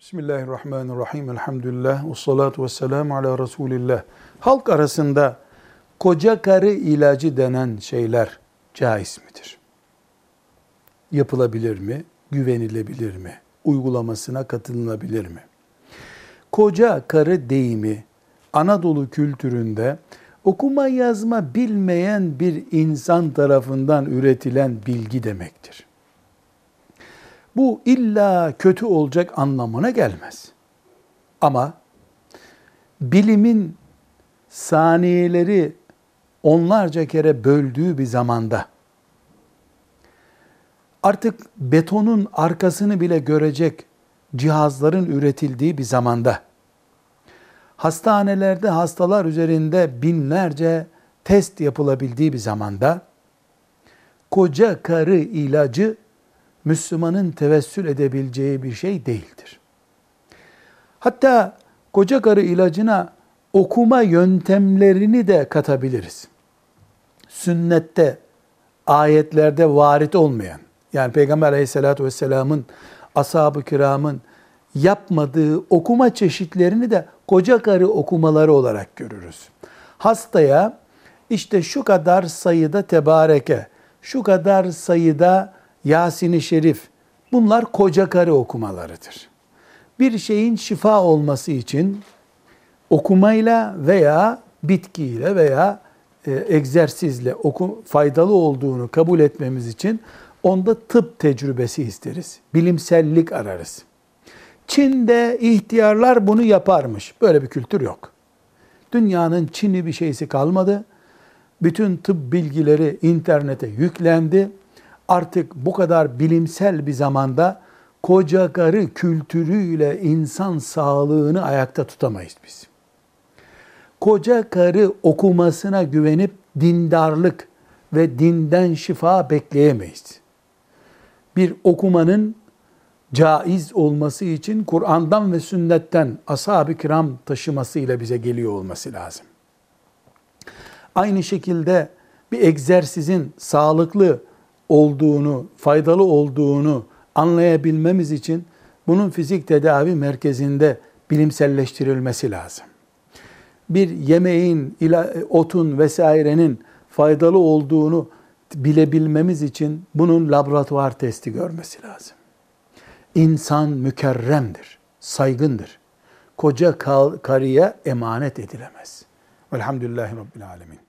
Bismillahirrahmanirrahim. Elhamdülillah. Ve salatu ve selamu ala Resulillah. Halk arasında koca karı ilacı denen şeyler caiz midir? Yapılabilir mi? Güvenilebilir mi? Uygulamasına katılınabilir mi? Koca karı deyimi Anadolu kültüründe okuma yazma bilmeyen bir insan tarafından üretilen bilgi demektir. Bu illa kötü olacak anlamına gelmez. Ama bilimin saniyeleri onlarca kere böldüğü bir zamanda artık betonun arkasını bile görecek cihazların üretildiği bir zamanda hastanelerde hastalar üzerinde binlerce test yapılabildiği bir zamanda koca karı ilacı Müslümanın tevessül edebileceği bir şey değildir. Hatta koca karı ilacına okuma yöntemlerini de katabiliriz. Sünnette, ayetlerde varit olmayan, yani Peygamber aleyhissalatü vesselamın, ashab-ı kiramın yapmadığı okuma çeşitlerini de koca karı okumaları olarak görürüz. Hastaya işte şu kadar sayıda tebareke, şu kadar sayıda Yasin-i Şerif bunlar koca karı okumalarıdır. Bir şeyin şifa olması için okumayla veya bitkiyle veya e, egzersizle oku, faydalı olduğunu kabul etmemiz için onda tıp tecrübesi isteriz. Bilimsellik ararız. Çin'de ihtiyarlar bunu yaparmış. Böyle bir kültür yok. Dünyanın Çin'i bir şeysi kalmadı. Bütün tıp bilgileri internete yüklendi artık bu kadar bilimsel bir zamanda koca karı kültürüyle insan sağlığını ayakta tutamayız biz. Koca karı okumasına güvenip dindarlık ve dinden şifa bekleyemeyiz. Bir okumanın caiz olması için Kur'an'dan ve sünnetten ashab-ı kiram taşımasıyla bize geliyor olması lazım. Aynı şekilde bir egzersizin sağlıklı olduğunu, faydalı olduğunu anlayabilmemiz için bunun fizik tedavi merkezinde bilimselleştirilmesi lazım. Bir yemeğin, otun vesairenin faydalı olduğunu bilebilmemiz için bunun laboratuvar testi görmesi lazım. İnsan mükerremdir, saygındır. Koca karıya emanet edilemez. Velhamdülillahi Rabbil Alemin.